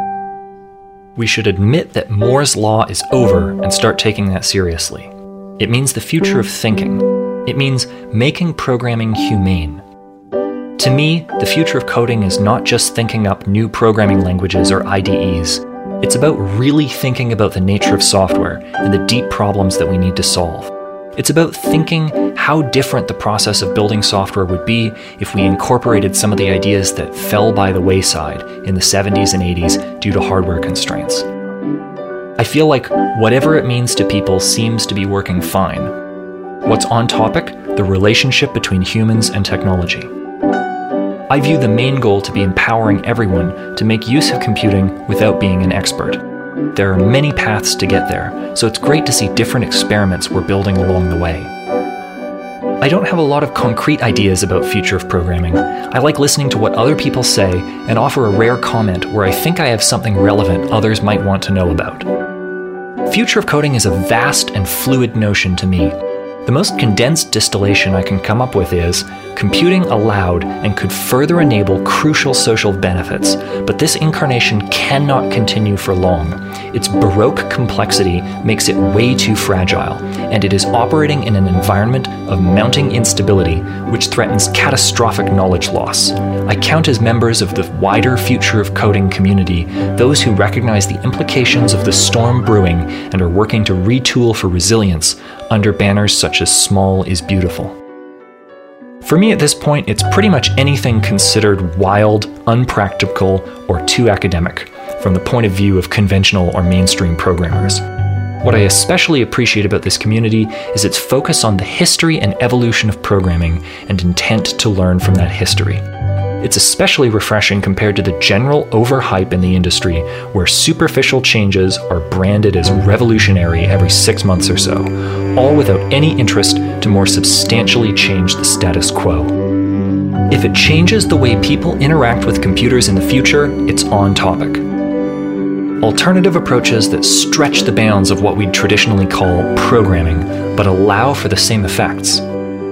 we should admit that Moore's Law is over and start taking that seriously. It means the future of thinking. It means making programming humane. To me, the future of coding is not just thinking up new programming languages or IDEs. It's about really thinking about the nature of software and the deep problems that we need to solve. It's about thinking how different the process of building software would be if we incorporated some of the ideas that fell by the wayside in the 70s and 80s due to hardware constraints. I feel like whatever it means to people seems to be working fine, What's on topic? The relationship between humans and technology. I view the main goal to be empowering everyone to make use of computing without being an expert. There are many paths to get there, so it's great to see different experiments we're building along the way. I don't have a lot of concrete ideas about future of programming. I like listening to what other people say and offer a rare comment where I think I have something relevant others might want to know about. Future of coding is a vast and fluid notion to me, the most condensed distillation I can come up with is computing allowed and could further enable crucial social benefits, but this incarnation cannot continue for long. Its baroque complexity makes it way too fragile, and it is operating in an environment of mounting instability which threatens catastrophic knowledge loss. I count as members of the wider future of coding community those who recognize the implications of the storm brewing and are working to retool for resilience under banners such as Small is Beautiful. For me at this point, it's pretty much anything considered wild, unpractical, or too academic from the point of view of conventional or mainstream programmers. What I especially appreciate about this community is its focus on the history and evolution of programming and intent to learn from that history. It's especially refreshing compared to the general overhype in the industry, where superficial changes are branded as revolutionary every six months or so, all without any interest to more substantially change the status quo. If it changes the way people interact with computers in the future, it's on topic. Alternative approaches that stretch the bounds of what we'd traditionally call programming, but allow for the same effects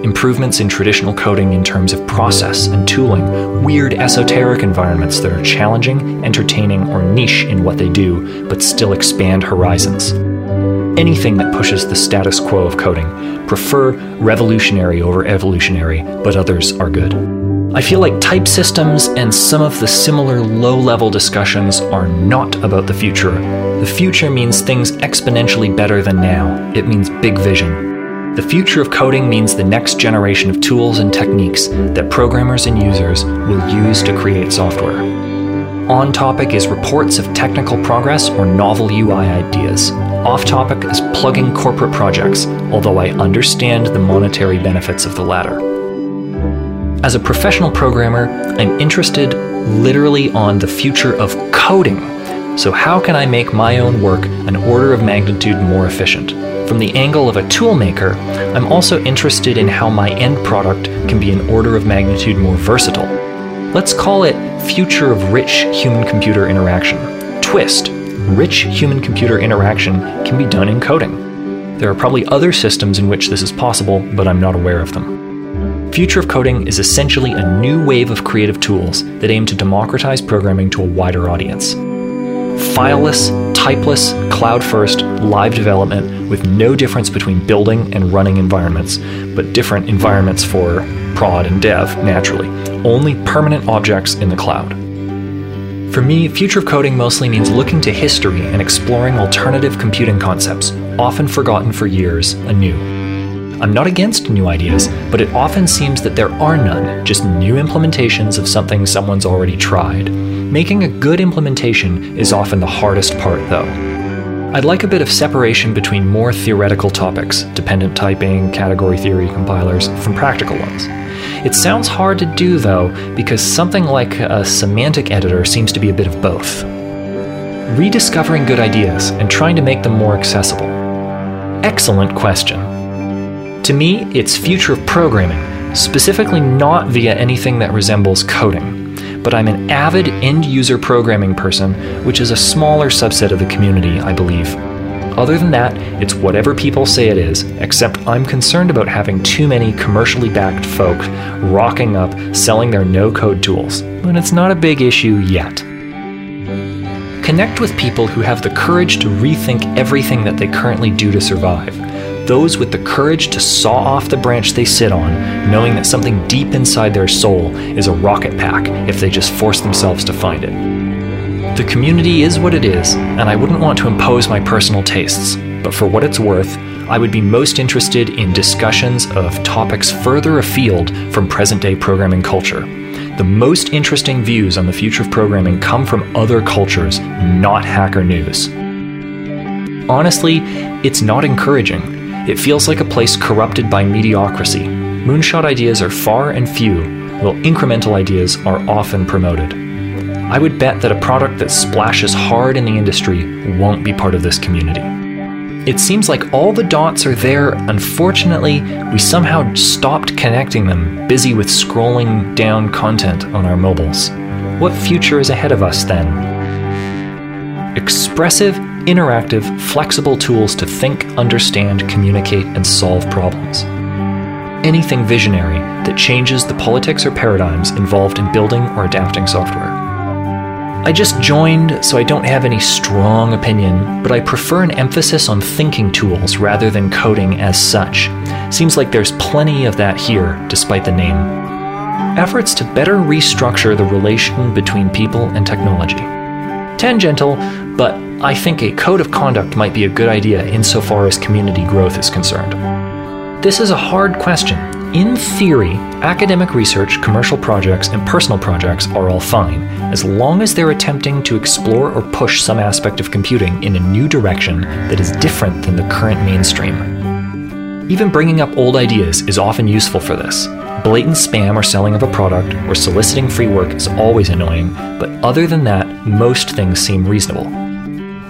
improvements in traditional coding in terms of process and tooling, weird esoteric environments that are challenging, entertaining, or niche in what they do, but still expand horizons. Anything that pushes the status quo of coding. Prefer revolutionary over evolutionary, but others are good. I feel like type systems and some of the similar low level discussions are not about the future. The future means things exponentially better than now, it means big vision. The future of coding means the next generation of tools and techniques that programmers and users will use to create software. On topic is reports of technical progress or novel UI ideas. Off topic is plugging corporate projects, although I understand the monetary benefits of the latter. As a professional programmer, I'm interested literally on the future of coding. So, how can I make my own work an order of magnitude more efficient? From the angle of a toolmaker, I'm also interested in how my end product can be an order of magnitude more versatile. Let's call it future of rich human computer interaction. Twist rich human computer interaction can be done in coding. There are probably other systems in which this is possible, but I'm not aware of them. Future of Coding is essentially a new wave of creative tools that aim to democratize programming to a wider audience. Fileless, typeless, cloud first, live development with no difference between building and running environments, but different environments for prod and dev, naturally. Only permanent objects in the cloud. For me, future of coding mostly means looking to history and exploring alternative computing concepts, often forgotten for years, anew. I'm not against new ideas, but it often seems that there are none, just new implementations of something someone's already tried. Making a good implementation is often the hardest part, though. I'd like a bit of separation between more theoretical topics, dependent typing, category theory compilers, from practical ones. It sounds hard to do, though, because something like a semantic editor seems to be a bit of both. Rediscovering good ideas and trying to make them more accessible. Excellent question. To me, it's future of programming, specifically not via anything that resembles coding but I'm an avid end user programming person, which is a smaller subset of the community, I believe. Other than that, it's whatever people say it is, except I'm concerned about having too many commercially backed folk rocking up selling their no code tools, but it's not a big issue yet. Connect with people who have the courage to rethink everything that they currently do to survive those with the courage to saw off the branch they sit on, knowing that something deep inside their soul is a rocket pack if they just force themselves to find it. The community is what it is, and I wouldn't want to impose my personal tastes, but for what it's worth, I would be most interested in discussions of topics further afield from present day programming culture. The most interesting views on the future of programming come from other cultures, not Hacker News. Honestly, it's not encouraging. It feels like a place corrupted by mediocrity. Moonshot ideas are far and few, while incremental ideas are often promoted. I would bet that a product that splashes hard in the industry won't be part of this community. It seems like all the dots are there. Unfortunately, we somehow stopped connecting them, busy with scrolling down content on our mobiles. What future is ahead of us then? Expressive interactive, flexible tools to think, understand, communicate, and solve problems. Anything visionary that changes the politics or paradigms involved in building or adapting software. I just joined, so I don't have any strong opinion, but I prefer an emphasis on thinking tools rather than coding as such. Seems like there's plenty of that here, despite the name. Efforts to better restructure the relation between people and technology. Tangential, but I think a code of conduct might be a good idea insofar as community growth is concerned. This is a hard question. In theory, academic research, commercial projects, and personal projects are all fine, as long as they're attempting to explore or push some aspect of computing in a new direction that is different than the current mainstream. Even bringing up old ideas is often useful for this. Blatant spam or selling of a product or soliciting free work is always annoying, but other than that, most things seem reasonable.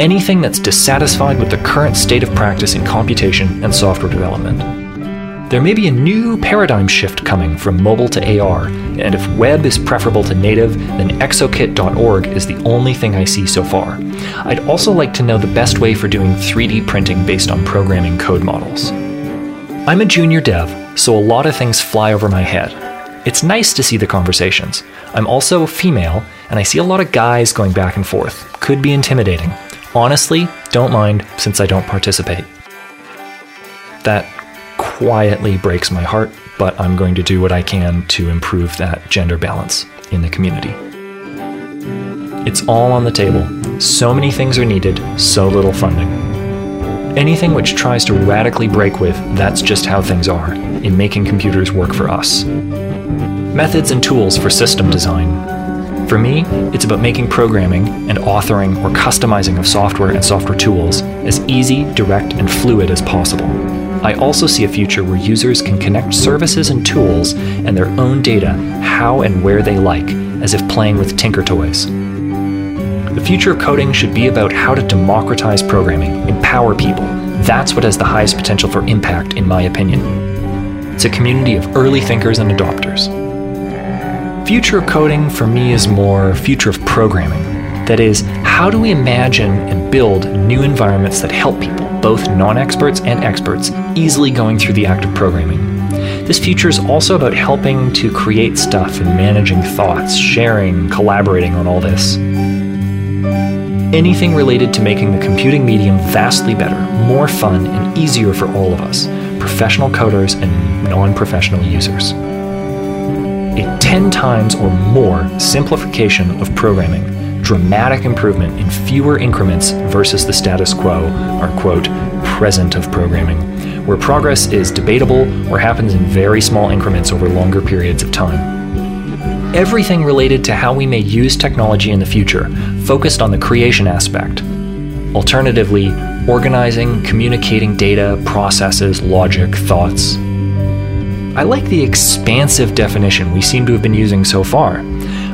Anything that's dissatisfied with the current state of practice in computation and software development. There may be a new paradigm shift coming from mobile to AR, and if web is preferable to native, then exokit.org is the only thing I see so far. I'd also like to know the best way for doing 3D printing based on programming code models. I'm a junior dev, so a lot of things fly over my head. It's nice to see the conversations. I'm also female, and I see a lot of guys going back and forth. Could be intimidating. Honestly, don't mind since I don't participate. That quietly breaks my heart, but I'm going to do what I can to improve that gender balance in the community. It's all on the table. So many things are needed, so little funding. Anything which tries to radically break with that's just how things are in making computers work for us. Methods and tools for system design. For me, it's about making programming and authoring or customizing of software and software tools as easy, direct, and fluid as possible. I also see a future where users can connect services and tools and their own data how and where they like, as if playing with Tinker Toys. The future of coding should be about how to democratize programming, empower people. That's what has the highest potential for impact, in my opinion. It's a community of early thinkers and adopters. Future coding for me is more future of programming. That is, how do we imagine and build new environments that help people, both non experts and experts, easily going through the act of programming? This future is also about helping to create stuff and managing thoughts, sharing, collaborating on all this. Anything related to making the computing medium vastly better, more fun, and easier for all of us, professional coders and non professional users. A 10 times or more simplification of programming dramatic improvement in fewer increments versus the status quo, our quote, present of programming, where progress is debatable or happens in very small increments over longer periods of time. Everything related to how we may use technology in the future, focused on the creation aspect. Alternatively, organizing, communicating data, processes, logic, thoughts. I like the expansive definition we seem to have been using so far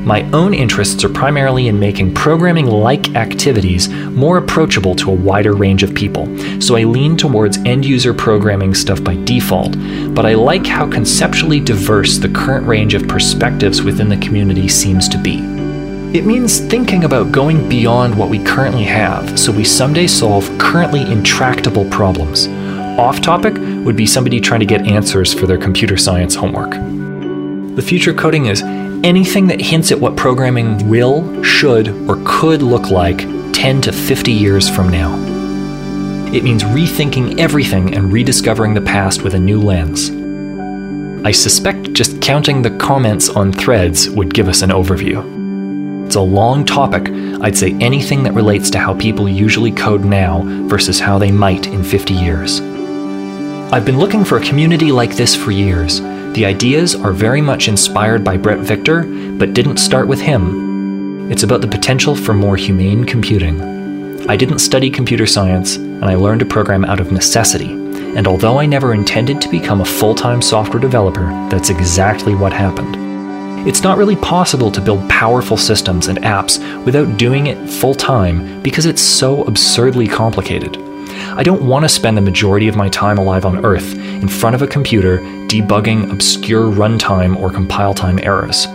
my own interests are primarily in making programming like activities more approachable to a wider range of people, so I lean towards end user programming stuff by default, but I like how conceptually diverse the current range of perspectives within the community seems to be. It means thinking about going beyond what we currently have so we someday solve currently intractable problems. Off topic would be somebody trying to get answers for their computer science homework. The future coding is anything that hints at what programming will, should, or could look like 10 to 50 years from now. It means rethinking everything and rediscovering the past with a new lens. I suspect just counting the comments on threads would give us an overview. It's a long topic. I'd say anything that relates to how people usually code now versus how they might in 50 years. I've been looking for a community like this for years, the ideas are very much inspired by Bret Victor, but didn't start with him. It's about the potential for more humane computing. I didn't study computer science, and I learned to program out of necessity. And although I never intended to become a full time software developer, that's exactly what happened. It's not really possible to build powerful systems and apps without doing it full time because it's so absurdly complicated. I don't want to spend the majority of my time alive on Earth in front of a computer debugging obscure runtime or compile time errors.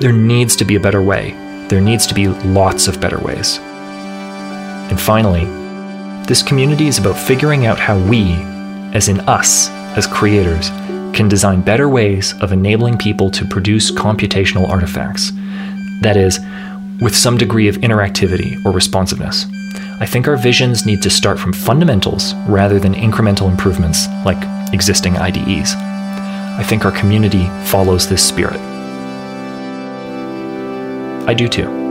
There needs to be a better way. There needs to be lots of better ways. And finally, this community is about figuring out how we, as in us, as creators, can design better ways of enabling people to produce computational artifacts. That is, with some degree of interactivity or responsiveness. I think our visions need to start from fundamentals rather than incremental improvements like existing IDEs. I think our community follows this spirit. I do too.